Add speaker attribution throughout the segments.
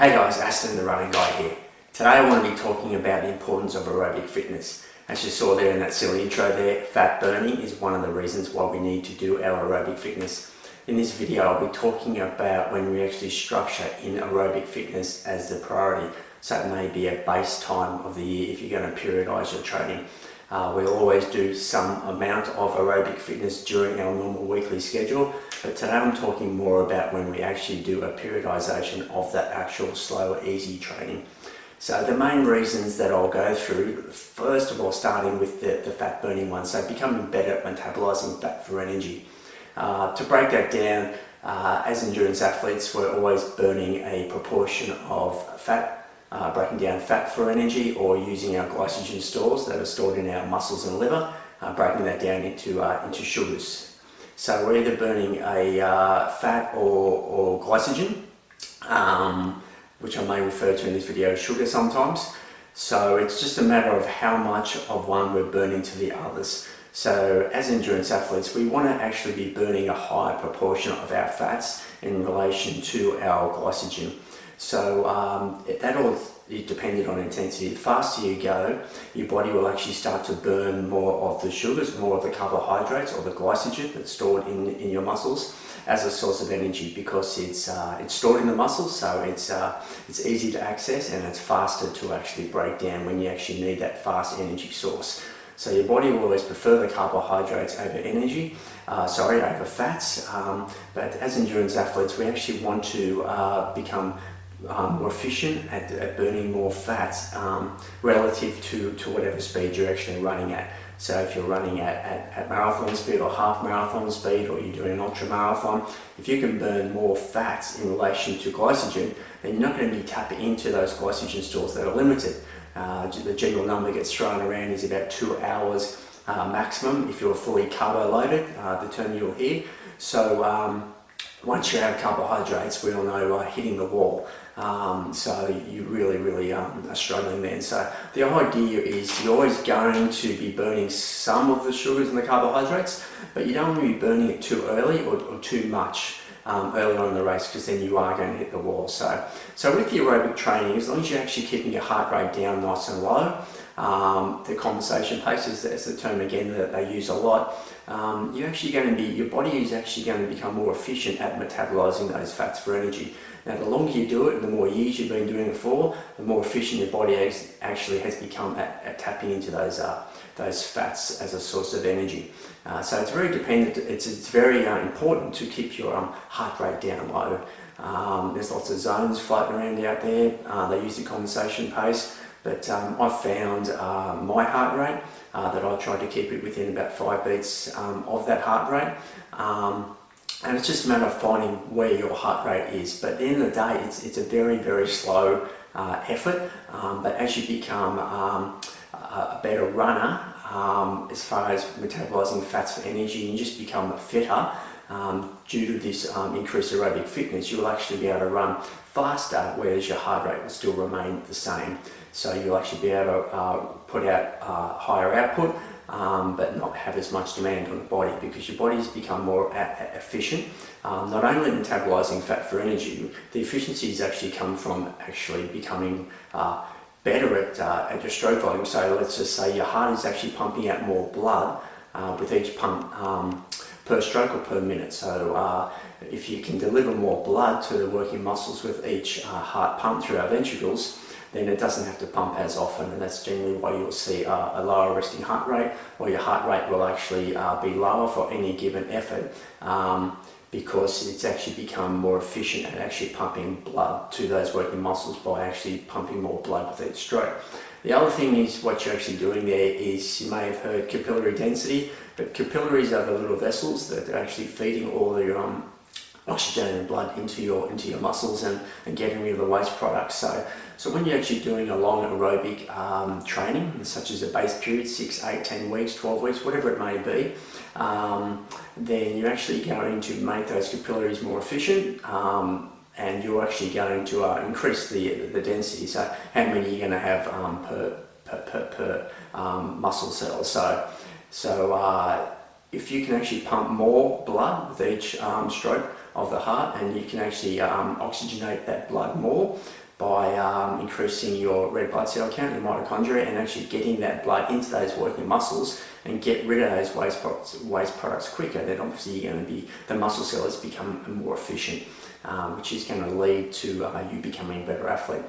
Speaker 1: Hey guys, Aston the running guy here. Today I want to be talking about the importance of aerobic fitness. As you saw there in that silly intro there, fat burning is one of the reasons why we need to do our aerobic fitness. In this video I'll be talking about when we actually structure in aerobic fitness as the priority. So it may be a base time of the year if you're going to periodise your training. Uh, we'll always do some amount of aerobic fitness during our normal weekly schedule, but today I'm talking more about when we actually do a periodisation of that actual slower, easy training. So the main reasons that I'll go through, first of all, starting with the, the fat burning one, so becoming better at metabolising fat for energy. Uh, to break that down, uh, as endurance athletes, we're always burning a proportion of fat uh, breaking down fat for energy or using our glycogen stores that are stored in our muscles and liver, uh, breaking that down into, uh, into sugars. So we're either burning a uh, fat or, or glycogen, um, which I may refer to in this video as sugar sometimes. So it's just a matter of how much of one we're burning to the others. So as endurance athletes, we want to actually be burning a higher proportion of our fats in relation to our glycogen. So um, that all is dependent on intensity. The faster you go, your body will actually start to burn more of the sugars, more of the carbohydrates or the glycogen that's stored in, in your muscles as a source of energy because it's uh, it's stored in the muscles, so it's uh, it's easy to access and it's faster to actually break down when you actually need that fast energy source. So your body will always prefer the carbohydrates over energy, uh, sorry, over fats. Um, but as endurance athletes, we actually want to uh, become um, more efficient at, at, burning more fats um, relative to, to whatever speed you're actually running at. So if you're running at, at, at, marathon speed or half marathon speed or you're doing an ultra marathon, if you can burn more fats in relation to glycogen, then you're not going to be tapping into those glycogen stores that are limited. Uh, the general number gets thrown around is about two hours uh, maximum if you're fully carbo loaded, uh, the term you'll hear. So um, once you have carbohydrates, we all know are hitting the wall. Um, so you really, really um, are struggling then. So the idea is you're always going to be burning some of the sugars and the carbohydrates, but you don't want to be burning it too early or, or too much um, early on in the race because then you are going to hit the wall. So, so with the aerobic training, as long as you're actually keeping your heart rate down nice and low, um, the conversation pace is, is the term again that they use a lot. Um, you're actually going to be, your body is actually going to become more efficient at metabolizing those fats for energy. Now, the longer you do it the more years you've been doing it for, the more efficient your body actually has become at, at tapping into those uh, those fats as a source of energy. Uh, so it's very dependent. It's it's very uh, important to keep your um, heart rate down low. Um, there's lots of zones floating around out there. Uh, they use the conversation pace. But um, I've found uh, my heart rate uh, that I tried to keep it within about five beats um, of that heart rate. Um, and it's just a matter of finding where your heart rate is. But at the end of the day, it's, it's a very, very slow uh, effort. Um, but as you become um, a better runner, um, as far as metabolizing fats for energy, and you just become fitter, um, due to this um, increased aerobic fitness, you'll actually be able to run faster, whereas your heart rate will still remain the same. So you'll actually be able to uh, put out uh, higher output, um, but not have as much demand on the body because your body's become more efficient. Um, not only metabolizing fat for energy, the efficiencies actually come from actually becoming uh, better at, uh, at your stroke volume. So let's just say your heart is actually pumping out more blood uh, with each pump. Um, per stroke or per minute. So uh, if you can deliver more blood to the working muscles with each uh, heart pump through our ventricles, then it doesn't have to pump as often and that's generally why you'll see uh, a lower resting heart rate or your heart rate will actually uh, be lower for any given effort um, because it's actually become more efficient at actually pumping blood to those working muscles by actually pumping more blood with each stroke. The other thing is what you're actually doing there is you may have heard capillary density, but capillaries are the little vessels that are actually feeding all the um, oxygenated blood into your into your muscles and, and getting rid of the waste products. So so when you're actually doing a long aerobic um, training, such as a base period, six, eight, ten weeks, 12 weeks, whatever it may be, um, then you're actually going to make those capillaries more efficient. Um, and you're actually going to uh, increase the, the density. So how many you're going to have um, per, per, per, per um, muscle cell. So, so uh, if you can actually pump more blood with each um, stroke of the heart and you can actually um, oxygenate that blood more, by um, increasing your red blood cell count, your mitochondria, and actually getting that blood into those working muscles and get rid of those waste products, waste products quicker, then obviously you're going to be the muscle cells become more efficient, um, which is going to lead to uh, you becoming a better athlete.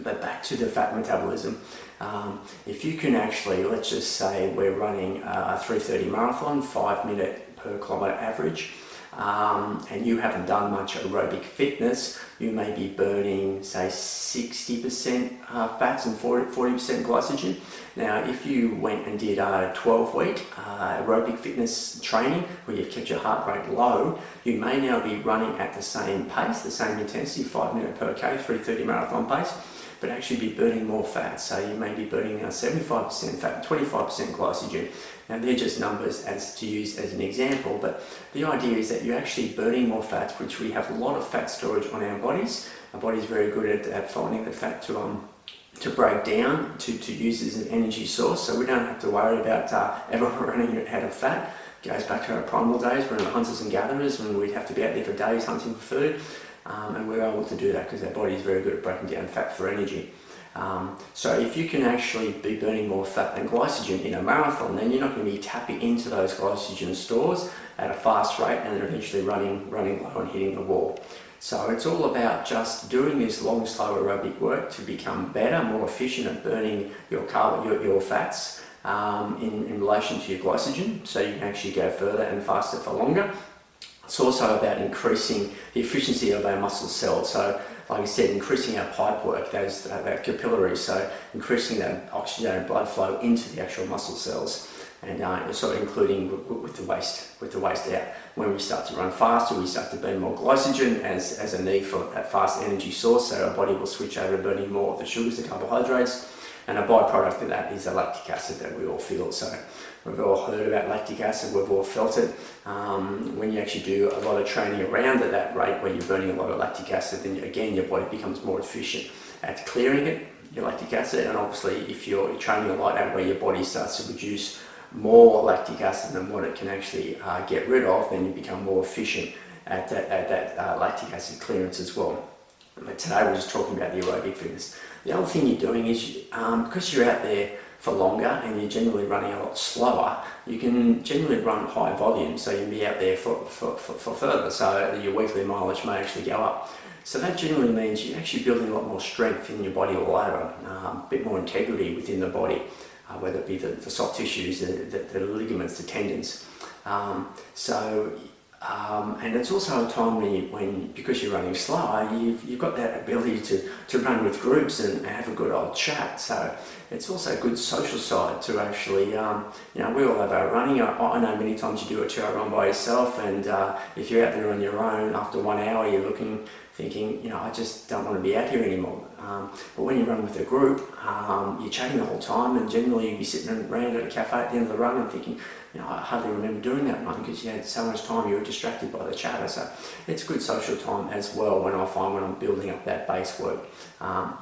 Speaker 1: But back to the fat metabolism, um, if you can actually, let's just say we're running a 330 marathon, five minute per kilometre average, um, and you haven't done much aerobic fitness, you may be burning, say, 60% uh, fats and 40, percent glycogen. Now, if you went and did a 12 week uh, aerobic fitness training where you've kept your heart rate low, you may now be running at the same pace, the same intensity, 5 minute per k, 330 marathon pace but actually be burning more fat. So you may be burning 75% fat, 25% glycogen. Now they're just numbers as to use as an example, but the idea is that you're actually burning more fat, which we have a lot of fat storage on our bodies. Our body's very good at, at finding the fat to um, to break down to, to use as an energy source so we don't have to worry about uh, ever running out of fat it goes back to our primal days were hunters and gatherers and we'd have to be out there for days hunting for food um, and we're able to do that because our body is very good at breaking down fat for energy. Um, so if you can actually be burning more fat than glycogen in a marathon, then you're not going to be tapping into those glycogen stores at a fast rate and then eventually running, running low and hitting the wall. So it's all about just doing this long, slow aerobic work to become better, more efficient at burning your carb, your, your fats um, in, in relation to your glycogen, so you can actually go further and faster for longer. It's also about increasing the efficiency of our muscle cells. So, like I said, increasing our pipe work, those that capillaries, so increasing that oxygenated blood flow into the actual muscle cells, and uh, including with the waste with the waste out. When we start to run faster, we start to burn more glycogen as, as a need for that fast energy source. So our body will switch over to burning more of the sugars, the carbohydrates, and a byproduct of that is the lactic acid that we all feel. So We've all heard about lactic acid, we've all felt it. Um, when you actually do a lot of training around at that rate where you're burning a lot of lactic acid, then again your body becomes more efficient at clearing it, your lactic acid, and obviously if you're training a lot out where your body starts to produce more lactic acid than what it can actually uh, get rid of, then you become more efficient at that, at that uh, lactic acid clearance as well. But today we're just talking about the aerobic fitness. The other thing you're doing is, um, because you're out there for longer and you're generally running a lot slower, you can generally run high volume, so you can be out there for, for, for, for further, so your weekly mileage may actually go up. So that generally means you're actually building a lot more strength in your body all over, um, a bit more integrity within the body, uh, whether it be the, the soft tissues, the, the, the, ligaments, the tendons. Um, so um, and it's also a time when, you, when because you're running slower, you've, you've got that ability to, to run with groups and have a good old chat. So it's also a good social side to actually, um, you know, we all have our running. I, I, know many times you do a two-hour run by yourself, and uh, if you're out there on your own, after one hour, you're looking, thinking, you know, I just don't want to be out here anymore. Um, but when you run with a group, um, you're chatting the whole time, and generally you're sitting around at a cafe at the end of the run and thinking, you know, I hardly remember doing that run because you had so much time, you were distracted by the chatter. So it's good social time as well when I find when I'm building up that base work. Um,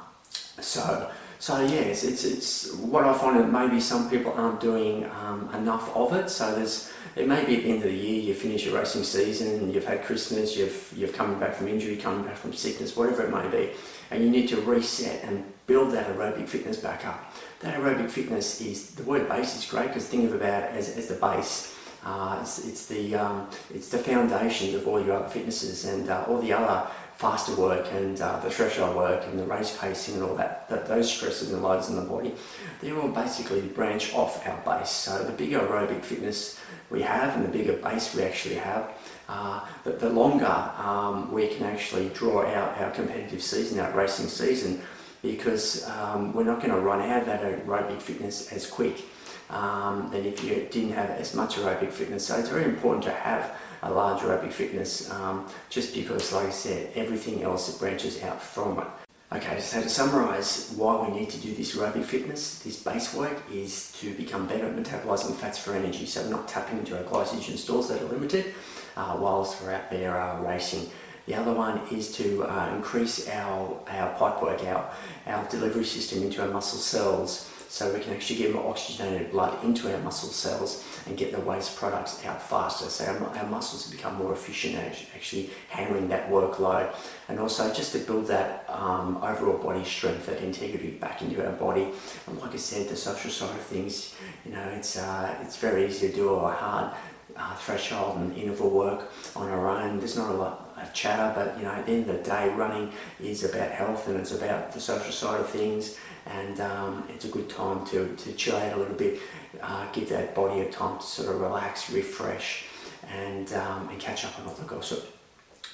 Speaker 1: so so yes, it's it's what I find that maybe some people aren't doing um, enough of it. So there's it may be at the end of the year, you finish your racing season, you've had Christmas, you've you've come back from injury, coming back from sickness, whatever it may be, and you need to reset and build that aerobic fitness back up. That aerobic fitness is the word base is great because think of about as, as the base. Uh, it's, it's, the um, it's the foundation of all your other fitnesses and uh, all the other faster work and uh, the threshold work and the race pacing and all that, that, those stresses and loads in the body, they're all basically branch off our base. So the bigger aerobic fitness we have and the bigger base we actually have, uh, the, the longer um, we can actually draw out our competitive season, our racing season, because um, we're not going to run out of that aerobic fitness as quick um, than if you didn't have as much aerobic fitness. So it's very important to have a large aerobic fitness um, just because, like I said, everything else branches out from it. Okay, so to summarise why we need to do this aerobic fitness, this base work is to become better at metabolising fats for energy. So we're not tapping into our glycogen stores that are limited uh, whilst we're out there uh, racing. The other one is to uh, increase our, our pipe work, our, our delivery system into our muscle cells so we can actually get more oxygenated blood into our muscle cells and get the waste products out faster. So our, our muscles become more efficient at actually handling that workload and also just to build that um, overall body strength, that integrity back into our body. And like I said, the social side of things, you know, it's, uh, it's very easy to do or hard uh, threshold and interval work on our own. There's not a lot of chatter, but you know, at the end of the day, running is about health and it's about the social side of things. And um, it's a good time to, to chill out a little bit, uh, give that body a time to sort of relax, refresh, and, um, and catch up on all the gossip.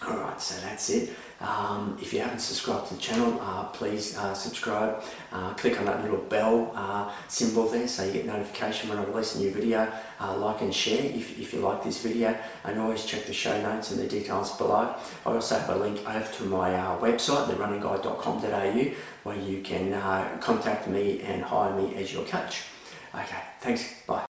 Speaker 1: Alright, so that's it. Um, if you haven't subscribed to the channel, uh, please uh, subscribe. Uh, click on that little bell uh, symbol there so you get notification when I release a new video. Uh, like and share if, if you like this video and always check the show notes and the details below. I also have a link over to my uh, website, therunningguy.com.au where you can contact me and hire me as your coach. Okay, thanks, bye.